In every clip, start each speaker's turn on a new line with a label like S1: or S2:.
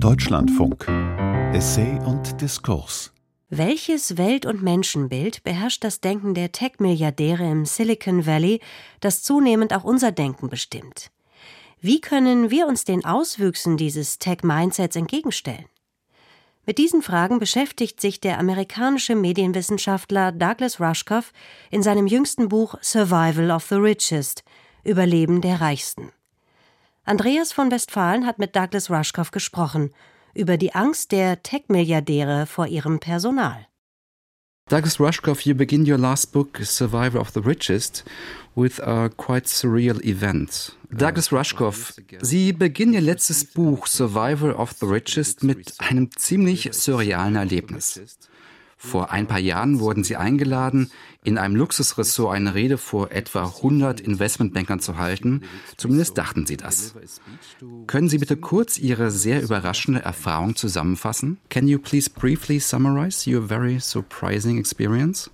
S1: Deutschlandfunk. Essay und Diskurs.
S2: Welches Welt- und Menschenbild beherrscht das Denken der Tech-Milliardäre im Silicon Valley, das zunehmend auch unser Denken bestimmt? Wie können wir uns den Auswüchsen dieses Tech-Mindsets entgegenstellen? Mit diesen Fragen beschäftigt sich der amerikanische Medienwissenschaftler Douglas Rushkoff in seinem jüngsten Buch Survival of the Richest Überleben der Reichsten. Andreas von Westfalen hat mit Douglas Rushkoff gesprochen über die Angst der Tech-Milliardäre vor ihrem Personal.
S3: Douglas Rushkoff, you begin your last book, Survival of the Richest, with a quite surreal event. Douglas Rushkoff, Sie beginnen Ihr letztes Buch, Survival of the Richest, mit einem ziemlich surrealen Erlebnis. Vor ein paar Jahren wurden Sie eingeladen, in einem Luxusressort eine Rede vor etwa 100 Investmentbankern zu halten. Zumindest dachten Sie das. Können Sie bitte kurz Ihre sehr überraschende Erfahrung zusammenfassen? Can you please briefly summarize your very surprising experience?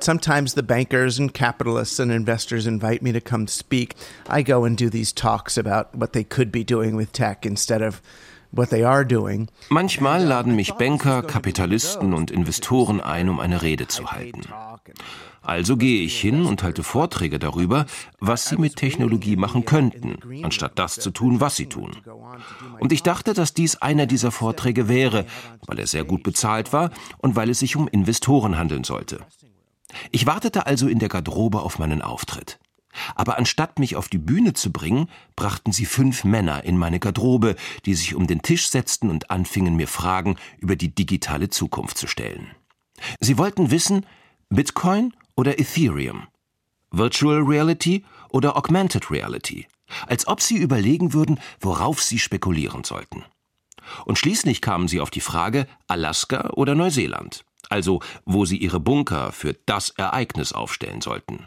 S4: Sometimes the bankers and capitalists and investors invite me to come speak. I go and do these talks about what they could be doing with tech instead of
S5: Manchmal laden mich Banker, Kapitalisten und Investoren ein, um eine Rede zu halten. Also gehe ich hin und halte Vorträge darüber, was sie mit Technologie machen könnten, anstatt das zu tun, was sie tun. Und ich dachte, dass dies einer dieser Vorträge wäre, weil er sehr gut bezahlt war und weil es sich um Investoren handeln sollte. Ich wartete also in der Garderobe auf meinen Auftritt. Aber anstatt mich auf die Bühne zu bringen, brachten sie fünf Männer in meine Garderobe, die sich um den Tisch setzten und anfingen mir Fragen über die digitale Zukunft zu stellen. Sie wollten wissen, Bitcoin oder Ethereum? Virtual Reality oder Augmented Reality? Als ob sie überlegen würden, worauf sie spekulieren sollten. Und schließlich kamen sie auf die Frage Alaska oder Neuseeland, also wo sie ihre Bunker für das Ereignis aufstellen sollten.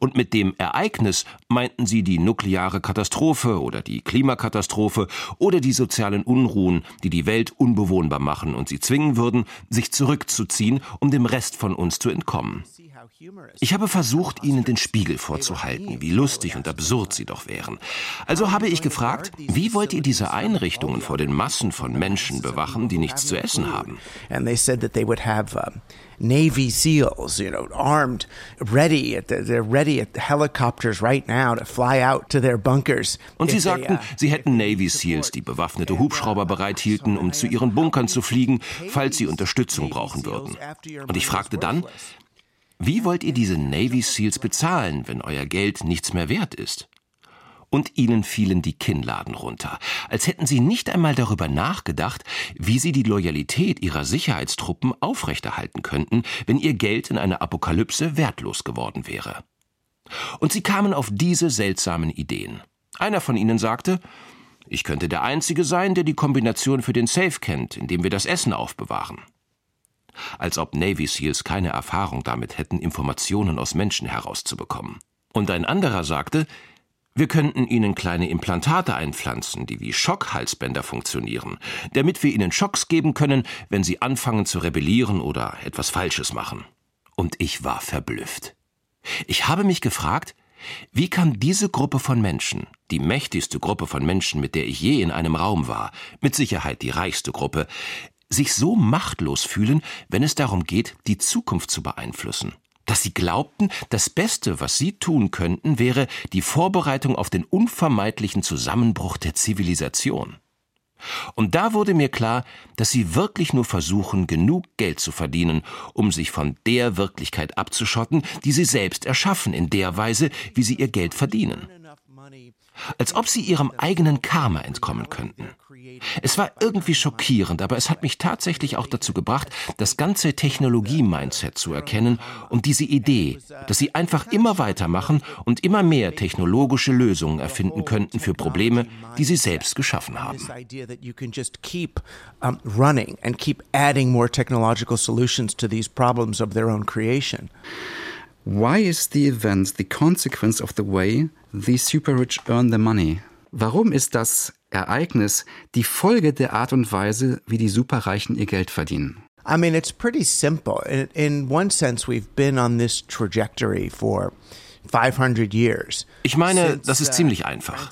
S5: Und mit dem Ereignis meinten sie die nukleare Katastrophe oder die Klimakatastrophe oder die sozialen Unruhen, die die Welt unbewohnbar machen und sie zwingen würden, sich zurückzuziehen, um dem Rest von uns zu entkommen. Ich habe versucht, ihnen den Spiegel vorzuhalten, wie lustig und absurd sie doch wären. Also habe ich gefragt, wie wollt ihr diese Einrichtungen vor den Massen von Menschen bewachen, die nichts zu essen haben?
S4: Navy SEALs, you know, armed, ready. They're ready at the helicopters right now to fly out to their bunkers.
S5: Und sie sagten, uh, sie hätten Navy SEALs, die bewaffnete Hubschrauber bereithielten, um zu ihren Bunkern zu fliegen, falls sie Unterstützung brauchen würden. Und ich fragte dann, wie wollt ihr diese Navy SEALs bezahlen, wenn euer Geld nichts mehr wert ist? Und ihnen fielen die Kinnladen runter, als hätten sie nicht einmal darüber nachgedacht, wie sie die Loyalität ihrer Sicherheitstruppen aufrechterhalten könnten, wenn ihr Geld in einer Apokalypse wertlos geworden wäre. Und sie kamen auf diese seltsamen Ideen. Einer von ihnen sagte, ich könnte der Einzige sein, der die Kombination für den Safe kennt, in dem wir das Essen aufbewahren als ob Navy SEALs keine Erfahrung damit hätten, Informationen aus Menschen herauszubekommen. Und ein anderer sagte, wir könnten ihnen kleine Implantate einpflanzen, die wie Schockhalsbänder funktionieren, damit wir ihnen Schocks geben können, wenn sie anfangen zu rebellieren oder etwas Falsches machen. Und ich war verblüfft. Ich habe mich gefragt, wie kann diese Gruppe von Menschen, die mächtigste Gruppe von Menschen, mit der ich je in einem Raum war, mit Sicherheit die reichste Gruppe, sich so machtlos fühlen, wenn es darum geht, die Zukunft zu beeinflussen. Dass sie glaubten, das Beste, was sie tun könnten, wäre die Vorbereitung auf den unvermeidlichen Zusammenbruch der Zivilisation. Und da wurde mir klar, dass sie wirklich nur versuchen, genug Geld zu verdienen, um sich von der Wirklichkeit abzuschotten, die sie selbst erschaffen, in der Weise, wie sie ihr Geld verdienen. Als ob sie ihrem eigenen Karma entkommen könnten. Es war irgendwie schockierend, aber es hat mich tatsächlich auch dazu gebracht, das ganze Technologie-Mindset zu erkennen und diese Idee, dass sie einfach immer weitermachen und immer mehr technologische Lösungen erfinden könnten für Probleme, die sie selbst geschaffen haben.
S3: Why is the event the consequence of the way the super rich earn their money? Warum ist das Ereignis die Folge der Art und Weise, wie die Superreichen ihr Geld verdienen?
S4: I mean, it's pretty simple. In, in one sense, we've been on this trajectory for 500 years.
S5: Ich meine, das ist ziemlich einfach.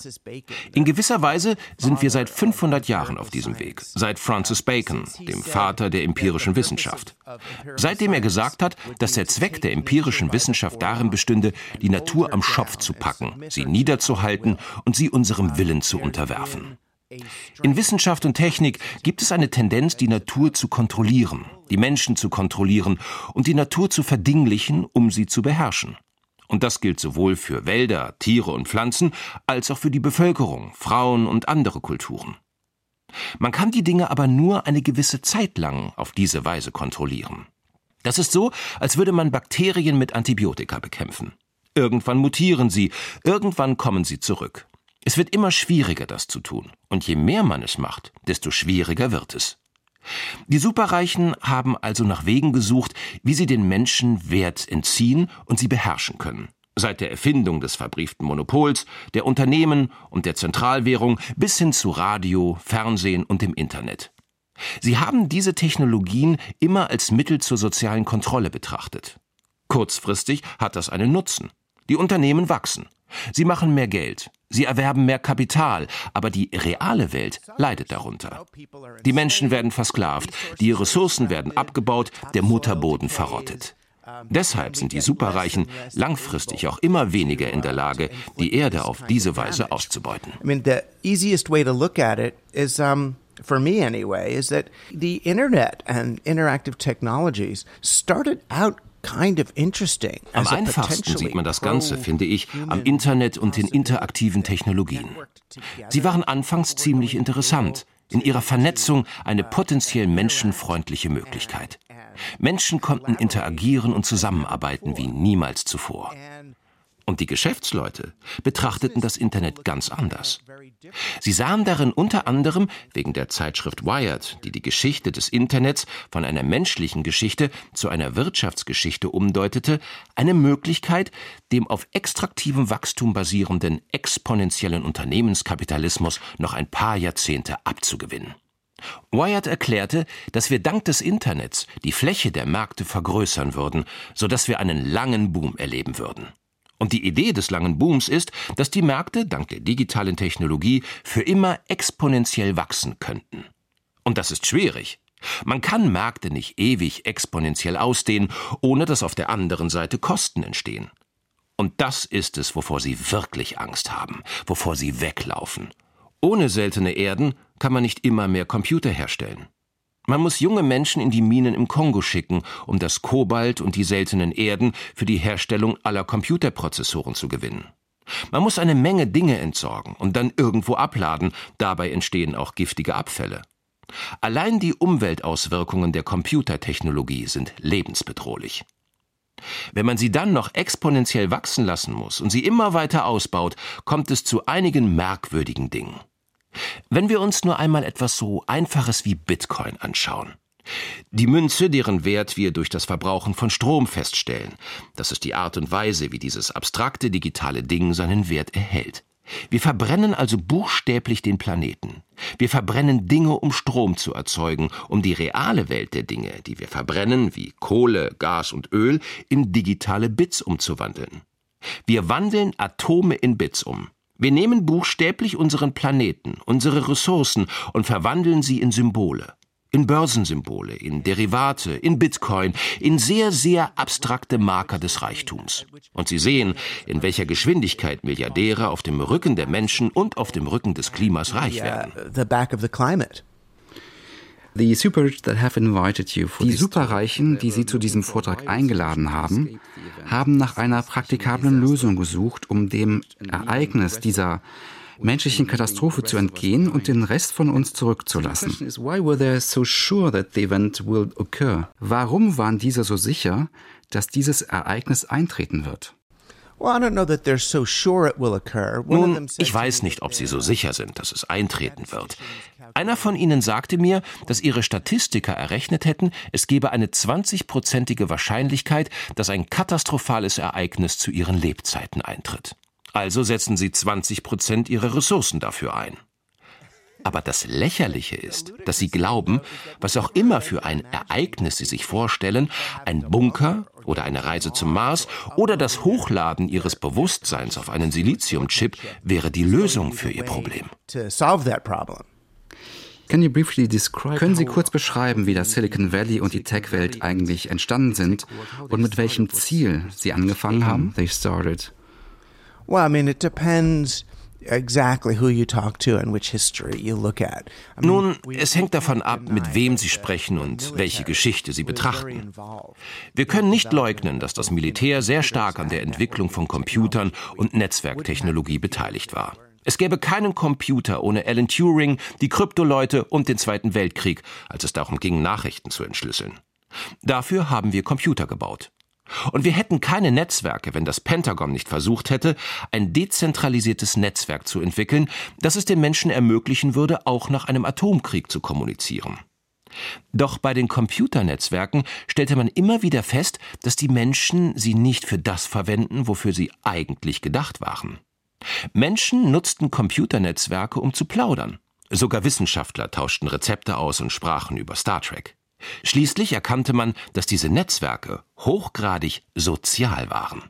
S5: In gewisser Weise sind wir seit 500 Jahren auf diesem Weg. Seit Francis Bacon, dem Vater der empirischen Wissenschaft. Seitdem er gesagt hat, dass der Zweck der empirischen Wissenschaft darin bestünde, die Natur am Schopf zu packen, sie niederzuhalten und sie unserem Willen zu unterwerfen. In Wissenschaft und Technik gibt es eine Tendenz, die Natur zu kontrollieren, die Menschen zu kontrollieren und die Natur zu verdinglichen, um sie zu beherrschen. Und das gilt sowohl für Wälder, Tiere und Pflanzen als auch für die Bevölkerung, Frauen und andere Kulturen. Man kann die Dinge aber nur eine gewisse Zeit lang auf diese Weise kontrollieren. Das ist so, als würde man Bakterien mit Antibiotika bekämpfen. Irgendwann mutieren sie, irgendwann kommen sie zurück. Es wird immer schwieriger, das zu tun. Und je mehr man es macht, desto schwieriger wird es. Die Superreichen haben also nach Wegen gesucht, wie sie den Menschen Wert entziehen und sie beherrschen können. Seit der Erfindung des verbrieften Monopols, der Unternehmen und der Zentralwährung bis hin zu Radio, Fernsehen und dem Internet. Sie haben diese Technologien immer als Mittel zur sozialen Kontrolle betrachtet. Kurzfristig hat das einen Nutzen. Die Unternehmen wachsen. Sie machen mehr Geld, sie erwerben mehr Kapital, aber die reale Welt leidet darunter. Die Menschen werden versklavt, die Ressourcen werden abgebaut, der Mutterboden verrottet. Deshalb sind die Superreichen langfristig auch immer weniger in der Lage, die Erde auf diese Weise auszubeuten.
S4: For me anyway, is that the internet and interactive technologies started out
S5: am einfachsten sieht man das Ganze, finde ich, am Internet und den interaktiven Technologien. Sie waren anfangs ziemlich interessant, in ihrer Vernetzung eine potenziell menschenfreundliche Möglichkeit. Menschen konnten interagieren und zusammenarbeiten wie niemals zuvor. Und die Geschäftsleute betrachteten das Internet ganz anders. Sie sahen darin unter anderem wegen der Zeitschrift Wired, die die Geschichte des Internets von einer menschlichen Geschichte zu einer Wirtschaftsgeschichte umdeutete, eine Möglichkeit, dem auf extraktivem Wachstum basierenden exponentiellen Unternehmenskapitalismus noch ein paar Jahrzehnte abzugewinnen. Wired erklärte, dass wir dank des Internets die Fläche der Märkte vergrößern würden, sodass wir einen langen Boom erleben würden. Und die Idee des langen Booms ist, dass die Märkte dank der digitalen Technologie für immer exponentiell wachsen könnten. Und das ist schwierig. Man kann Märkte nicht ewig exponentiell ausdehnen, ohne dass auf der anderen Seite Kosten entstehen. Und das ist es, wovor sie wirklich Angst haben, wovor sie weglaufen. Ohne seltene Erden kann man nicht immer mehr Computer herstellen. Man muss junge Menschen in die Minen im Kongo schicken, um das Kobalt und die seltenen Erden für die Herstellung aller Computerprozessoren zu gewinnen. Man muss eine Menge Dinge entsorgen und dann irgendwo abladen, dabei entstehen auch giftige Abfälle. Allein die Umweltauswirkungen der Computertechnologie sind lebensbedrohlich. Wenn man sie dann noch exponentiell wachsen lassen muss und sie immer weiter ausbaut, kommt es zu einigen merkwürdigen Dingen. Wenn wir uns nur einmal etwas so Einfaches wie Bitcoin anschauen. Die Münze, deren Wert wir durch das Verbrauchen von Strom feststellen. Das ist die Art und Weise, wie dieses abstrakte digitale Ding seinen Wert erhält. Wir verbrennen also buchstäblich den Planeten. Wir verbrennen Dinge, um Strom zu erzeugen, um die reale Welt der Dinge, die wir verbrennen, wie Kohle, Gas und Öl, in digitale Bits umzuwandeln. Wir wandeln Atome in Bits um. Wir nehmen buchstäblich unseren Planeten, unsere Ressourcen und verwandeln sie in Symbole. In Börsensymbole, in Derivate, in Bitcoin, in sehr, sehr abstrakte Marker des Reichtums. Und Sie sehen, in welcher Geschwindigkeit Milliardäre auf dem Rücken der Menschen und auf dem Rücken des Klimas reich werden.
S3: Die Superreichen, die Sie zu diesem Vortrag eingeladen haben, haben nach einer praktikablen Lösung gesucht, um dem Ereignis dieser menschlichen Katastrophe zu entgehen und den Rest von uns zurückzulassen. Warum waren diese so sicher, dass dieses Ereignis eintreten wird?
S5: Nun, ich weiß nicht, ob sie so sicher sind, dass es eintreten wird. Einer von ihnen sagte mir, dass ihre Statistiker errechnet hätten, es gebe eine 20-prozentige Wahrscheinlichkeit, dass ein katastrophales Ereignis zu ihren Lebzeiten eintritt. Also setzen sie 20 Prozent ihrer Ressourcen dafür ein. Aber das Lächerliche ist, dass sie glauben, was auch immer für ein Ereignis sie sich vorstellen, ein Bunker, oder eine Reise zum Mars oder das Hochladen ihres Bewusstseins auf einen Siliziumchip wäre die Lösung für ihr Problem.
S3: Können Sie kurz beschreiben, wie das Silicon Valley und die Tech-Welt eigentlich entstanden sind und mit welchem Ziel sie angefangen haben? They started.
S4: Well, I mean, it depends exactly who you talk to and which history you look at.
S5: Nun, es hängt davon ab, mit wem Sie sprechen und welche Geschichte Sie betrachten. Wir können nicht leugnen, dass das Militär sehr stark an der Entwicklung von Computern und Netzwerktechnologie beteiligt war. Es gäbe keinen Computer ohne Alan Turing, die Kryptoleute und den Zweiten Weltkrieg, als es darum ging, Nachrichten zu entschlüsseln. Dafür haben wir Computer gebaut. Und wir hätten keine Netzwerke, wenn das Pentagon nicht versucht hätte, ein dezentralisiertes Netzwerk zu entwickeln, das es den Menschen ermöglichen würde, auch nach einem Atomkrieg zu kommunizieren. Doch bei den Computernetzwerken stellte man immer wieder fest, dass die Menschen sie nicht für das verwenden, wofür sie eigentlich gedacht waren. Menschen nutzten Computernetzwerke, um zu plaudern. Sogar Wissenschaftler tauschten Rezepte aus und sprachen über Star Trek. Schließlich erkannte man, dass diese Netzwerke hochgradig sozial waren.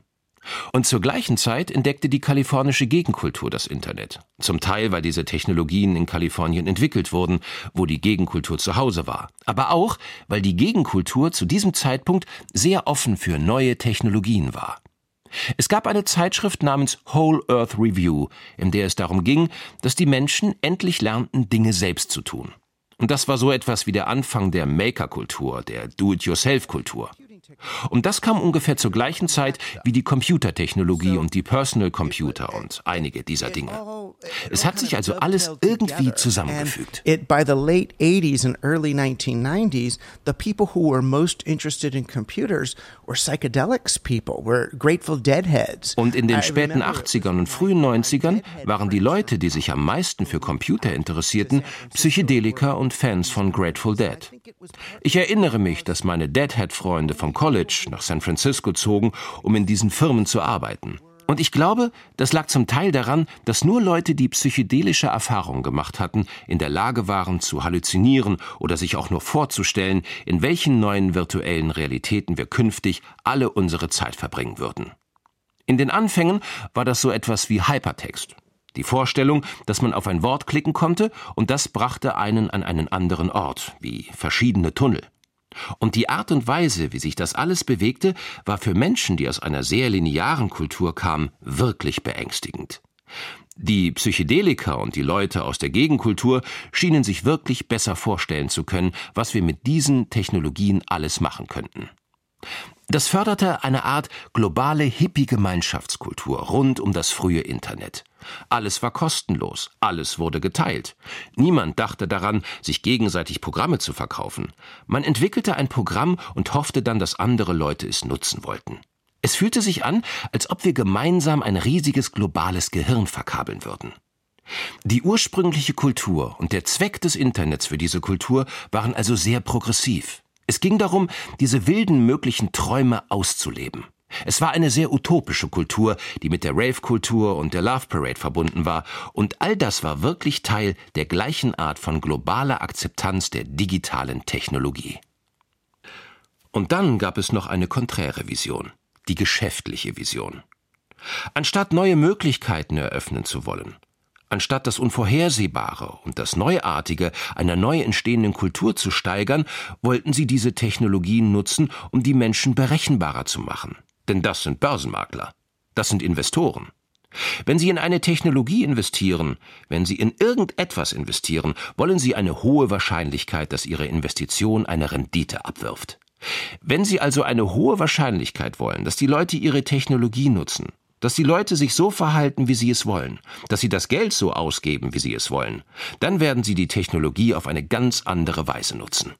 S5: Und zur gleichen Zeit entdeckte die kalifornische Gegenkultur das Internet. Zum Teil, weil diese Technologien in Kalifornien entwickelt wurden, wo die Gegenkultur zu Hause war. Aber auch, weil die Gegenkultur zu diesem Zeitpunkt sehr offen für neue Technologien war. Es gab eine Zeitschrift namens Whole Earth Review, in der es darum ging, dass die Menschen endlich lernten, Dinge selbst zu tun. Und das war so etwas wie der Anfang der Maker-Kultur, der Do-it-yourself-Kultur. Und das kam ungefähr zur gleichen Zeit wie die Computertechnologie und die Personal Computer und einige dieser Dinge. Es hat sich also alles irgendwie zusammengefügt.
S4: By the late 80s and early 1990s, the people who were most interested in computers were psychedelics people, were Grateful Dead heads.
S5: Und in den späten 80ern und frühen 90ern waren die Leute, die sich am meisten für Computer interessierten, Psychedeliker und Fans von Grateful Dead. Ich erinnere mich, dass meine Deadhead-Freunde vom College nach San Francisco zogen, um in diesen Firmen zu arbeiten. Und ich glaube, das lag zum Teil daran, dass nur Leute, die psychedelische Erfahrungen gemacht hatten, in der Lage waren zu halluzinieren oder sich auch nur vorzustellen, in welchen neuen virtuellen Realitäten wir künftig alle unsere Zeit verbringen würden. In den Anfängen war das so etwas wie Hypertext. Die Vorstellung, dass man auf ein Wort klicken konnte und das brachte einen an einen anderen Ort, wie verschiedene Tunnel. Und die Art und Weise, wie sich das alles bewegte, war für Menschen, die aus einer sehr linearen Kultur kamen, wirklich beängstigend. Die Psychedelika und die Leute aus der Gegenkultur schienen sich wirklich besser vorstellen zu können, was wir mit diesen Technologien alles machen könnten. Das förderte eine Art globale Hippie-Gemeinschaftskultur rund um das frühe Internet. Alles war kostenlos, alles wurde geteilt. Niemand dachte daran, sich gegenseitig Programme zu verkaufen. Man entwickelte ein Programm und hoffte dann, dass andere Leute es nutzen wollten. Es fühlte sich an, als ob wir gemeinsam ein riesiges globales Gehirn verkabeln würden. Die ursprüngliche Kultur und der Zweck des Internets für diese Kultur waren also sehr progressiv. Es ging darum, diese wilden möglichen Träume auszuleben. Es war eine sehr utopische Kultur, die mit der Rave-Kultur und der Love Parade verbunden war, und all das war wirklich Teil der gleichen Art von globaler Akzeptanz der digitalen Technologie. Und dann gab es noch eine konträre Vision, die geschäftliche Vision. Anstatt neue Möglichkeiten eröffnen zu wollen, Anstatt das Unvorhersehbare und das Neuartige einer neu entstehenden Kultur zu steigern, wollten sie diese Technologien nutzen, um die Menschen berechenbarer zu machen. Denn das sind Börsenmakler. Das sind Investoren. Wenn Sie in eine Technologie investieren, wenn Sie in irgendetwas investieren, wollen Sie eine hohe Wahrscheinlichkeit, dass Ihre Investition eine Rendite abwirft. Wenn Sie also eine hohe Wahrscheinlichkeit wollen, dass die Leute Ihre Technologie nutzen, dass die Leute sich so verhalten, wie sie es wollen, dass sie das Geld so ausgeben, wie sie es wollen, dann werden sie die Technologie auf eine ganz andere Weise nutzen.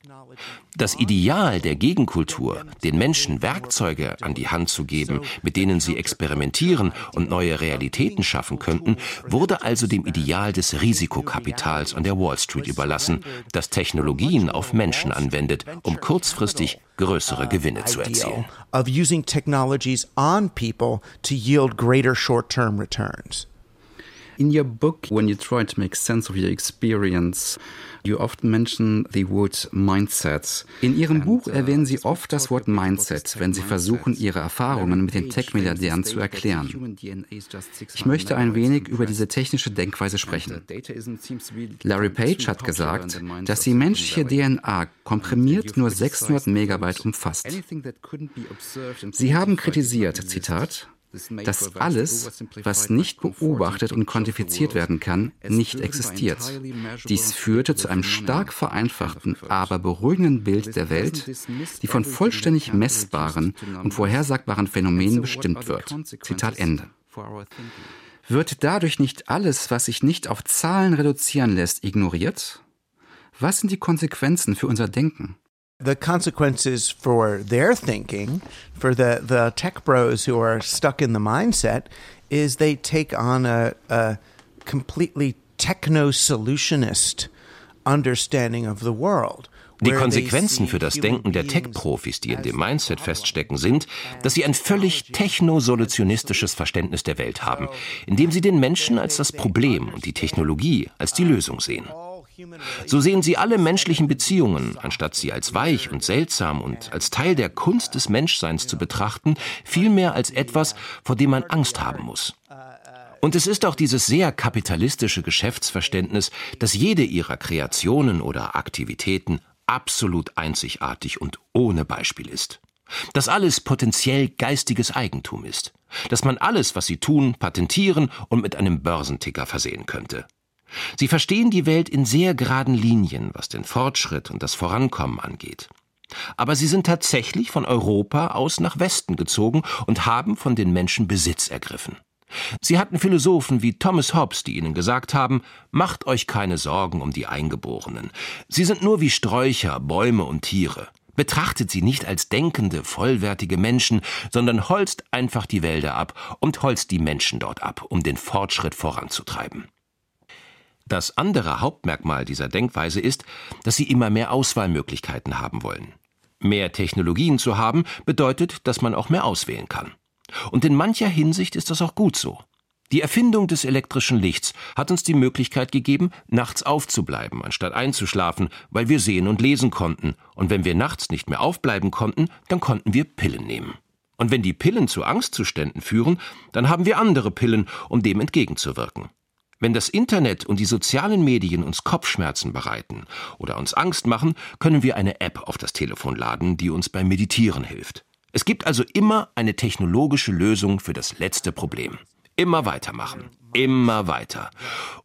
S5: Das Ideal der Gegenkultur, den Menschen Werkzeuge an die Hand zu geben, mit denen sie experimentieren und neue Realitäten schaffen könnten, wurde also dem Ideal des Risikokapitals an der Wall Street überlassen, das Technologien auf Menschen anwendet, um kurzfristig größere Gewinne zu erzielen.
S3: In your book, when you try to make sense of your experience, you often mention the word mindset. In Ihrem Buch erwähnen Sie oft das Wort Mindset, wenn Sie versuchen, Ihre Erfahrungen mit den Tech-Milliardären zu erklären. Ich möchte ein wenig über diese technische Denkweise sprechen. Larry Page hat gesagt, dass die menschliche DNA komprimiert nur 600 Megabyte umfasst. Sie haben kritisiert, Zitat, dass alles, was nicht beobachtet und quantifiziert werden kann, nicht existiert. Dies führte zu einem stark vereinfachten, aber beruhigenden Bild der Welt, die von vollständig messbaren und vorhersagbaren Phänomenen bestimmt wird. Zitat Ende. Wird dadurch nicht alles, was sich nicht auf Zahlen reduzieren lässt, ignoriert? Was sind die Konsequenzen für unser Denken?
S4: The consequences for their thinking, for the, the tech bros who are stuck in the mindset, is they take on a, a completely techno solutionist understanding of the world.
S5: Die Konsequenzen für das Denken der Tech-Profis, die in dem Mindset feststecken, sind, dass sie ein völlig technosolutionistisches Verständnis der Welt haben, indem sie den Menschen als das Problem und die Technologie als die Lösung sehen. So sehen sie alle menschlichen Beziehungen, anstatt sie als weich und seltsam und als Teil der Kunst des Menschseins zu betrachten, vielmehr als etwas, vor dem man Angst haben muss. Und es ist auch dieses sehr kapitalistische Geschäftsverständnis, dass jede ihrer Kreationen oder Aktivitäten absolut einzigartig und ohne Beispiel ist. Dass alles potenziell geistiges Eigentum ist. Dass man alles, was sie tun, patentieren und mit einem Börsenticker versehen könnte. Sie verstehen die Welt in sehr geraden Linien, was den Fortschritt und das Vorankommen angeht. Aber sie sind tatsächlich von Europa aus nach Westen gezogen und haben von den Menschen Besitz ergriffen. Sie hatten Philosophen wie Thomas Hobbes, die ihnen gesagt haben, macht euch keine Sorgen um die Eingeborenen. Sie sind nur wie Sträucher, Bäume und Tiere. Betrachtet sie nicht als denkende, vollwertige Menschen, sondern holzt einfach die Wälder ab und holzt die Menschen dort ab, um den Fortschritt voranzutreiben. Das andere Hauptmerkmal dieser Denkweise ist, dass sie immer mehr Auswahlmöglichkeiten haben wollen. Mehr Technologien zu haben, bedeutet, dass man auch mehr auswählen kann. Und in mancher Hinsicht ist das auch gut so. Die Erfindung des elektrischen Lichts hat uns die Möglichkeit gegeben, nachts aufzubleiben, anstatt einzuschlafen, weil wir sehen und lesen konnten, und wenn wir nachts nicht mehr aufbleiben konnten, dann konnten wir Pillen nehmen. Und wenn die Pillen zu Angstzuständen führen, dann haben wir andere Pillen, um dem entgegenzuwirken. Wenn das Internet und die sozialen Medien uns Kopfschmerzen bereiten oder uns Angst machen, können wir eine App auf das Telefon laden, die uns beim Meditieren hilft. Es gibt also immer eine technologische Lösung für das letzte Problem. Immer weitermachen. Immer weiter.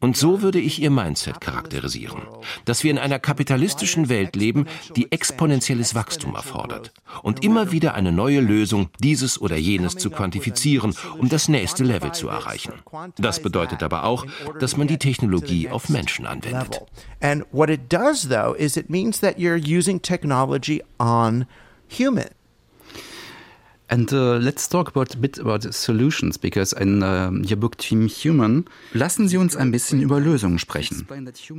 S5: Und so würde ich ihr Mindset charakterisieren. Dass wir in einer kapitalistischen Welt leben, die exponentielles Wachstum erfordert. Und immer wieder eine neue Lösung, dieses oder jenes zu quantifizieren, um das nächste Level zu erreichen. Das bedeutet aber auch, dass man die Technologie auf Menschen anwendet.
S4: And what it does though is it means that you're using technology.
S3: And uh, let's talk about a bit about solutions, because in uh, your book Team Human lassen Sie uns ein bisschen über Lösungen sprechen.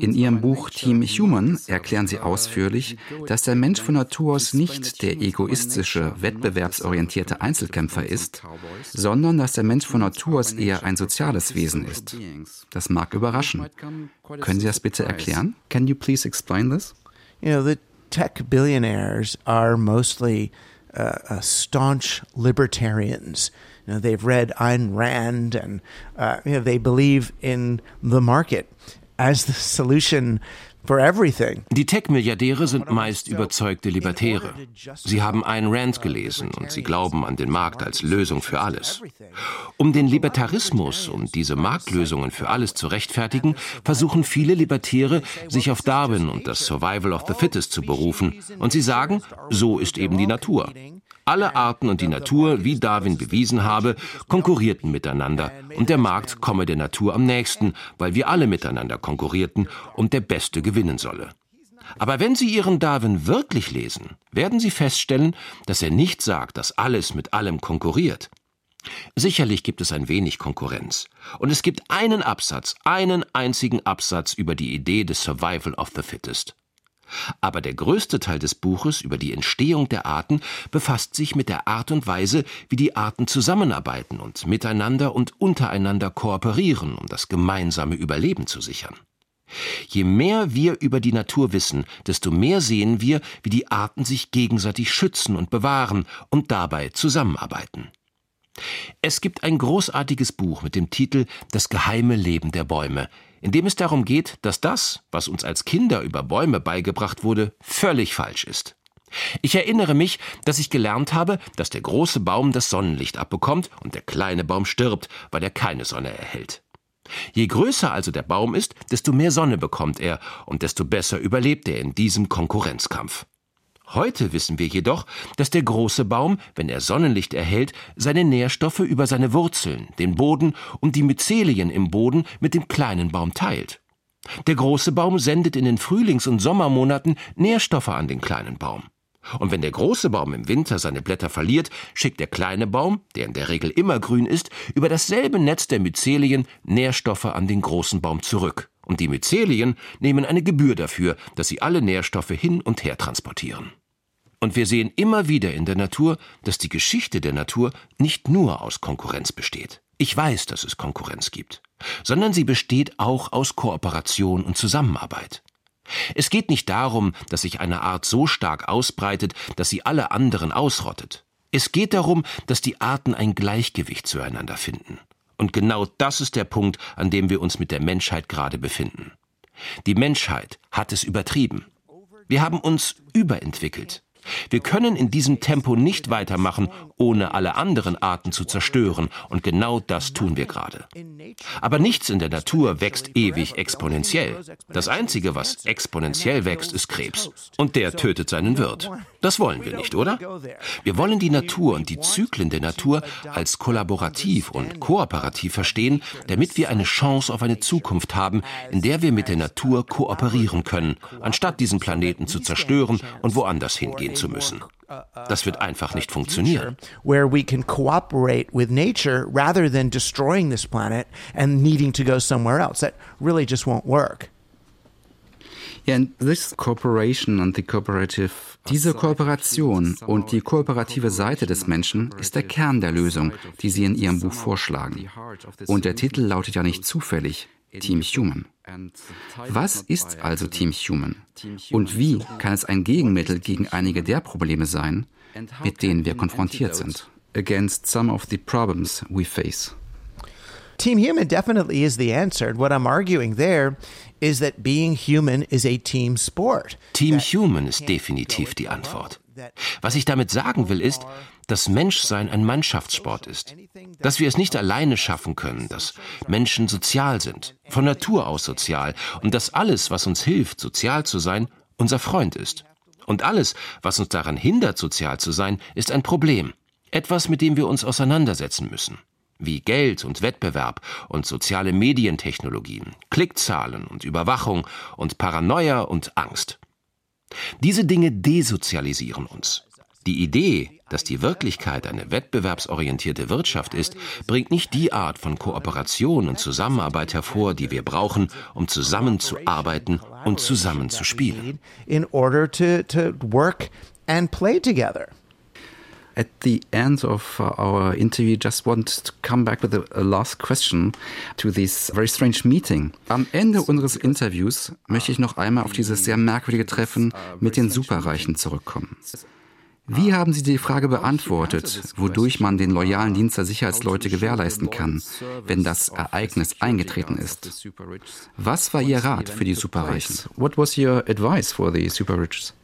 S3: In Ihrem Buch Team Human erklären Sie ausführlich, dass der Mensch von Natur aus nicht der egoistische, wettbewerbsorientierte Einzelkämpfer ist, sondern dass der Mensch von Natur aus eher ein soziales Wesen ist. Das mag überraschen. Können Sie das bitte erklären? Can you please explain this?
S4: You know, the tech billionaires are mostly uh, uh, staunch libertarians. You know, they've read Ayn Rand and uh, you know, they believe in the market as the solution
S5: Die Tech-Milliardäre sind meist überzeugte Libertäre. Sie haben Ayn Rand gelesen und sie glauben an den Markt als Lösung für alles. Um den Libertarismus und diese Marktlösungen für alles zu rechtfertigen, versuchen viele Libertäre, sich auf Darwin und das Survival of the Fittest zu berufen. Und sie sagen, so ist eben die Natur. Alle Arten und die Natur, wie Darwin bewiesen habe, konkurrierten miteinander und der Markt komme der Natur am nächsten, weil wir alle miteinander konkurrierten und der Beste gewinnen solle. Aber wenn Sie Ihren Darwin wirklich lesen, werden Sie feststellen, dass er nicht sagt, dass alles mit allem konkurriert. Sicherlich gibt es ein wenig Konkurrenz. Und es gibt einen Absatz, einen einzigen Absatz über die Idee des Survival of the Fittest. Aber der größte Teil des Buches über die Entstehung der Arten befasst sich mit der Art und Weise, wie die Arten zusammenarbeiten und miteinander und untereinander kooperieren, um das gemeinsame Überleben zu sichern. Je mehr wir über die Natur wissen, desto mehr sehen wir, wie die Arten sich gegenseitig schützen und bewahren und dabei zusammenarbeiten. Es gibt ein großartiges Buch mit dem Titel Das geheime Leben der Bäume, in dem es darum geht, dass das, was uns als Kinder über Bäume beigebracht wurde, völlig falsch ist. Ich erinnere mich, dass ich gelernt habe, dass der große Baum das Sonnenlicht abbekommt und der kleine Baum stirbt, weil er keine Sonne erhält. Je größer also der Baum ist, desto mehr Sonne bekommt er und desto besser überlebt er in diesem Konkurrenzkampf. Heute wissen wir jedoch, dass der große Baum, wenn er Sonnenlicht erhält, seine Nährstoffe über seine Wurzeln, den Boden und die Myzelien im Boden mit dem kleinen Baum teilt. Der große Baum sendet in den Frühlings- und Sommermonaten Nährstoffe an den kleinen Baum. Und wenn der große Baum im Winter seine Blätter verliert, schickt der kleine Baum, der in der Regel immer grün ist, über dasselbe Netz der Myzelien Nährstoffe an den großen Baum zurück. Und die Myzelien nehmen eine Gebühr dafür, dass sie alle Nährstoffe hin und her transportieren. Und wir sehen immer wieder in der Natur, dass die Geschichte der Natur nicht nur aus Konkurrenz besteht. Ich weiß, dass es Konkurrenz gibt, sondern sie besteht auch aus Kooperation und Zusammenarbeit. Es geht nicht darum, dass sich eine Art so stark ausbreitet, dass sie alle anderen ausrottet. Es geht darum, dass die Arten ein Gleichgewicht zueinander finden. Und genau das ist der Punkt, an dem wir uns mit der Menschheit gerade befinden. Die Menschheit hat es übertrieben. Wir haben uns überentwickelt. Wir können in diesem Tempo nicht weitermachen, ohne alle anderen Arten zu zerstören, und genau das tun wir gerade. Aber nichts in der Natur wächst ewig exponentiell. Das Einzige, was exponentiell wächst, ist Krebs. Und der tötet seinen Wirt. Das wollen wir nicht, oder? Wir wollen die Natur und die Zyklen der Natur als kollaborativ und kooperativ verstehen, damit wir eine Chance auf eine Zukunft haben, in der wir mit der Natur kooperieren können, anstatt diesen Planeten zu zerstören und woanders hingehen zu müssen. Das wird einfach nicht funktionieren.
S4: Where we can cooperate with nature rather than destroying this planet and needing to go somewhere else. That really just won't work.
S3: Diese Kooperation und die kooperative Seite des Menschen ist der Kern der Lösung, die Sie in Ihrem Buch vorschlagen. Und der Titel lautet ja nicht zufällig Team Human. Was ist also Team Human? Und wie kann es ein Gegenmittel gegen einige der Probleme sein, mit denen wir konfrontiert sind? Against some of the problems we face.
S4: Team Human definitely is the answer. And what I'm arguing there is that being human is a team sport.
S5: Team Human ist definitiv die Antwort. Was ich damit sagen will, ist, dass Menschsein ein Mannschaftssport ist, dass wir es nicht alleine schaffen können, dass Menschen sozial sind, von Natur aus sozial, und dass alles, was uns hilft, sozial zu sein, unser Freund ist. Und alles, was uns daran hindert, sozial zu sein, ist ein Problem, etwas, mit dem wir uns auseinandersetzen müssen wie Geld und Wettbewerb und soziale Medientechnologien, Klickzahlen und Überwachung und Paranoia und Angst. Diese Dinge desozialisieren uns. Die Idee, dass die Wirklichkeit eine wettbewerbsorientierte Wirtschaft ist, bringt nicht die Art von Kooperation und Zusammenarbeit hervor, die wir brauchen, um zusammenzuarbeiten und zusammenzuspielen.
S4: In order to, to work and play together.
S3: At the end of uh, our interview, just want to come back with a, a last question to this very strange meeting. Am Ende unseres Interviews möchte ich noch einmal auf dieses sehr merkwürdige Treffen mit den Superreichen zurückkommen. Wie haben Sie die Frage beantwortet, wodurch man den loyalen Dienst der Sicherheitsleute gewährleisten kann, wenn das Ereignis eingetreten ist? Was war Ihr Rat für die Superreichen? What was your advice for the Superriches?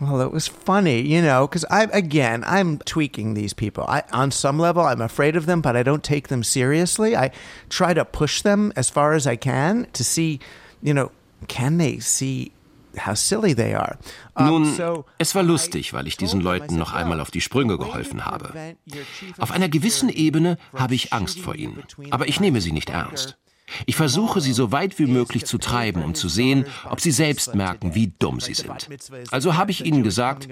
S4: Well, it was funny, you know, because I again I'm tweaking these people. I on some level I'm afraid of them, but I don't take them seriously. I try to push them as far as I can to see, you know, can they see
S5: Nun, es war lustig, weil ich diesen Leuten noch einmal auf die Sprünge geholfen habe. Auf einer gewissen Ebene habe ich Angst vor ihnen, aber ich nehme sie nicht ernst. Ich versuche, sie so weit wie möglich zu treiben, um zu sehen, ob sie selbst merken, wie dumm sie sind. Also habe ich ihnen gesagt,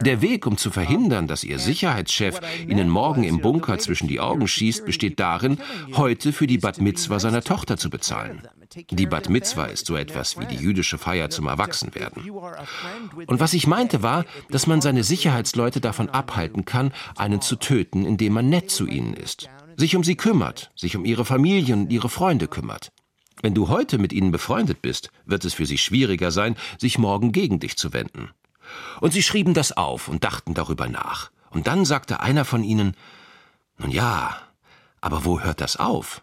S5: der Weg, um zu verhindern, dass ihr Sicherheitschef ihnen morgen im Bunker zwischen die Augen schießt, besteht darin, heute für die Bad Mitzwa seiner Tochter zu bezahlen. Die Bat Mitzwa ist so etwas wie die jüdische Feier zum Erwachsenwerden. Und was ich meinte war, dass man seine Sicherheitsleute davon abhalten kann, einen zu töten, indem man nett zu ihnen ist, sich um sie kümmert, sich um ihre Familien und ihre Freunde kümmert. Wenn du heute mit ihnen befreundet bist, wird es für sie schwieriger sein, sich morgen gegen dich zu wenden. Und sie schrieben das auf und dachten darüber nach. Und dann sagte einer von ihnen, nun ja, aber wo hört das auf?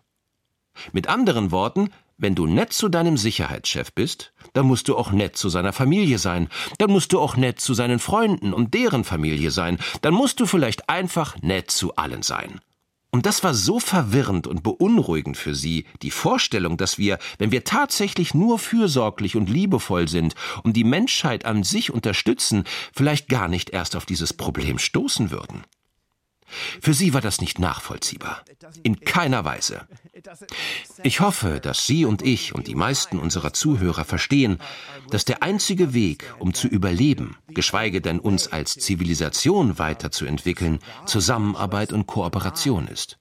S5: Mit anderen Worten, wenn du nett zu deinem Sicherheitschef bist, dann musst du auch nett zu seiner Familie sein, dann musst du auch nett zu seinen Freunden und deren Familie sein, dann musst du vielleicht einfach nett zu allen sein. Und das war so verwirrend und beunruhigend für sie, die Vorstellung, dass wir, wenn wir tatsächlich nur fürsorglich und liebevoll sind und die Menschheit an sich unterstützen, vielleicht gar nicht erst auf dieses Problem stoßen würden. Für sie war das nicht nachvollziehbar. In keiner Weise. Ich hoffe, dass Sie und ich und die meisten unserer Zuhörer verstehen, dass der einzige Weg, um zu überleben, geschweige denn uns als Zivilisation weiterzuentwickeln, Zusammenarbeit und Kooperation ist.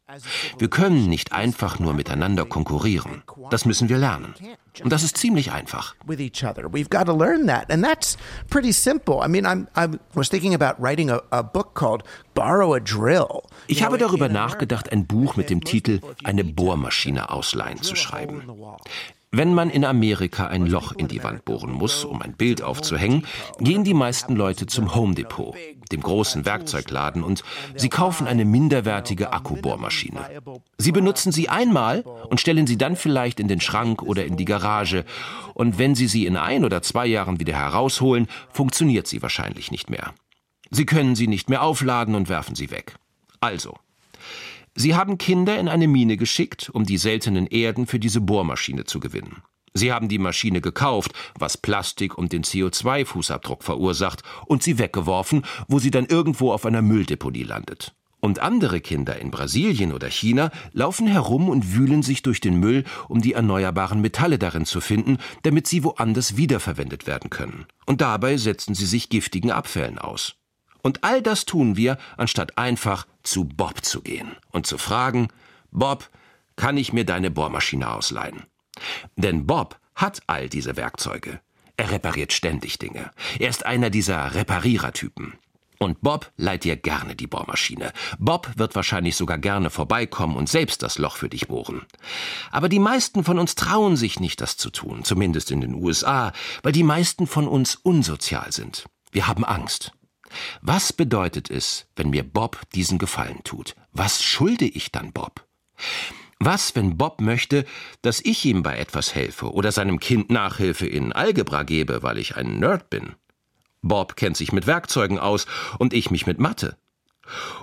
S5: Wir können nicht einfach nur miteinander konkurrieren. Das müssen wir lernen. Und das ist ziemlich einfach.
S4: With each other. We've got to learn that. And that's pretty simple. I mean, I'm, I was thinking about writing a, a book called Borrow a Drill.
S5: Ich habe darüber nachgedacht, ein Buch mit dem Titel Eine Bohrmaschine ausleihen zu schreiben. Wenn man in Amerika ein Loch in die Wand bohren muss, um ein Bild aufzuhängen, gehen die meisten Leute zum Home Depot, dem großen Werkzeugladen, und sie kaufen eine minderwertige Akkubohrmaschine. Sie benutzen sie einmal und stellen sie dann vielleicht in den Schrank oder in die Garage. Und wenn sie sie in ein oder zwei Jahren wieder herausholen, funktioniert sie wahrscheinlich nicht mehr. Sie können sie nicht mehr aufladen und werfen sie weg. Also, Sie haben Kinder in eine Mine geschickt, um die seltenen Erden für diese Bohrmaschine zu gewinnen. Sie haben die Maschine gekauft, was Plastik und den CO2-Fußabdruck verursacht, und sie weggeworfen, wo sie dann irgendwo auf einer Mülldeponie landet. Und andere Kinder in Brasilien oder China laufen herum und wühlen sich durch den Müll, um die erneuerbaren Metalle darin zu finden, damit sie woanders wiederverwendet werden können. Und dabei setzen sie sich giftigen Abfällen aus. Und all das tun wir, anstatt einfach zu Bob zu gehen und zu fragen, Bob, kann ich mir deine Bohrmaschine ausleihen? Denn Bob hat all diese Werkzeuge. Er repariert ständig Dinge. Er ist einer dieser Reparierertypen. Und Bob leiht dir gerne die Bohrmaschine. Bob wird wahrscheinlich sogar gerne vorbeikommen und selbst das Loch für dich bohren. Aber die meisten von uns trauen sich nicht, das zu tun, zumindest in den USA, weil die meisten von uns unsozial sind. Wir haben Angst. Was bedeutet es, wenn mir Bob diesen Gefallen tut? Was schulde ich dann Bob? Was, wenn Bob möchte, dass ich ihm bei etwas helfe oder seinem Kind Nachhilfe in Algebra gebe, weil ich ein Nerd bin? Bob kennt sich mit Werkzeugen aus und ich mich mit Mathe.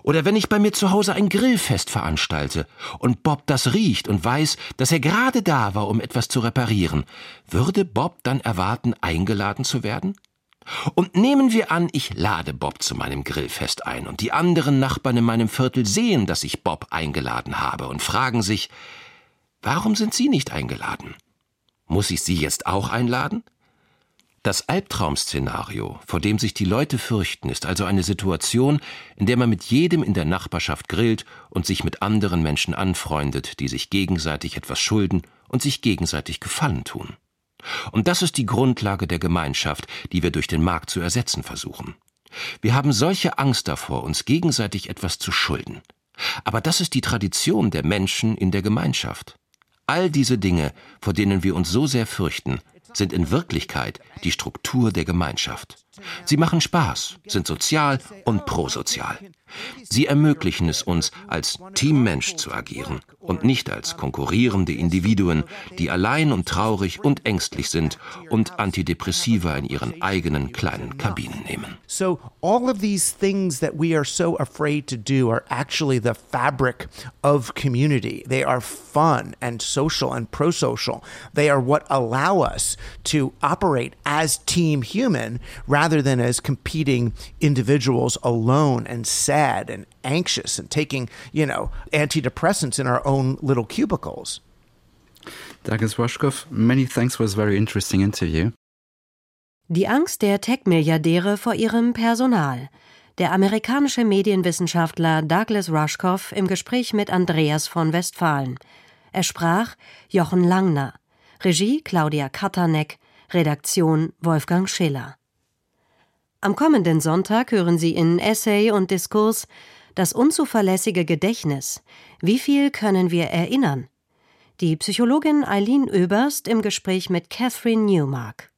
S5: Oder wenn ich bei mir zu Hause ein Grillfest veranstalte und Bob das riecht und weiß, dass er gerade da war, um etwas zu reparieren, würde Bob dann erwarten, eingeladen zu werden? Und nehmen wir an, ich lade Bob zu meinem Grillfest ein und die anderen Nachbarn in meinem Viertel sehen, dass ich Bob eingeladen habe und fragen sich, warum sind Sie nicht eingeladen? Muss ich Sie jetzt auch einladen? Das Albtraum-Szenario, vor dem sich die Leute fürchten, ist also eine Situation, in der man mit jedem in der Nachbarschaft grillt und sich mit anderen Menschen anfreundet, die sich gegenseitig etwas schulden und sich gegenseitig Gefallen tun. Und das ist die Grundlage der Gemeinschaft, die wir durch den Markt zu ersetzen versuchen. Wir haben solche Angst davor, uns gegenseitig etwas zu schulden. Aber das ist die Tradition der Menschen in der Gemeinschaft. All diese Dinge, vor denen wir uns so sehr fürchten, sind in Wirklichkeit die Struktur der Gemeinschaft. Sie machen Spaß, sind sozial und prosozial. Sie ermöglichen es uns, als Teammensch zu agieren und nicht als konkurrierende Individuen, die allein und traurig und ängstlich sind und Antidepressiva in ihren eigenen kleinen Kabinen nehmen.
S4: So all of these things that we are so afraid to do are actually the fabric of community. They are fun and social and pro-social. They are what allow us to operate as team human rather than as competing individuals alone and sad and anxious and taking, you know, antidepressants in our own little cubicles.
S3: Douglas Rushkoff, many thanks for this very interesting interview.
S2: Die Angst der Tech-Milliardäre vor ihrem Personal. Der amerikanische Medienwissenschaftler Douglas Rushkoff im Gespräch mit Andreas von Westphalen. Er sprach Jochen Langner. Regie Claudia Katanek, Redaktion Wolfgang Schiller. Am kommenden Sonntag hören Sie in Essay und Diskurs das unzuverlässige Gedächtnis. Wie viel können wir erinnern? Die Psychologin Eileen Oeberst im Gespräch mit Catherine Newmark.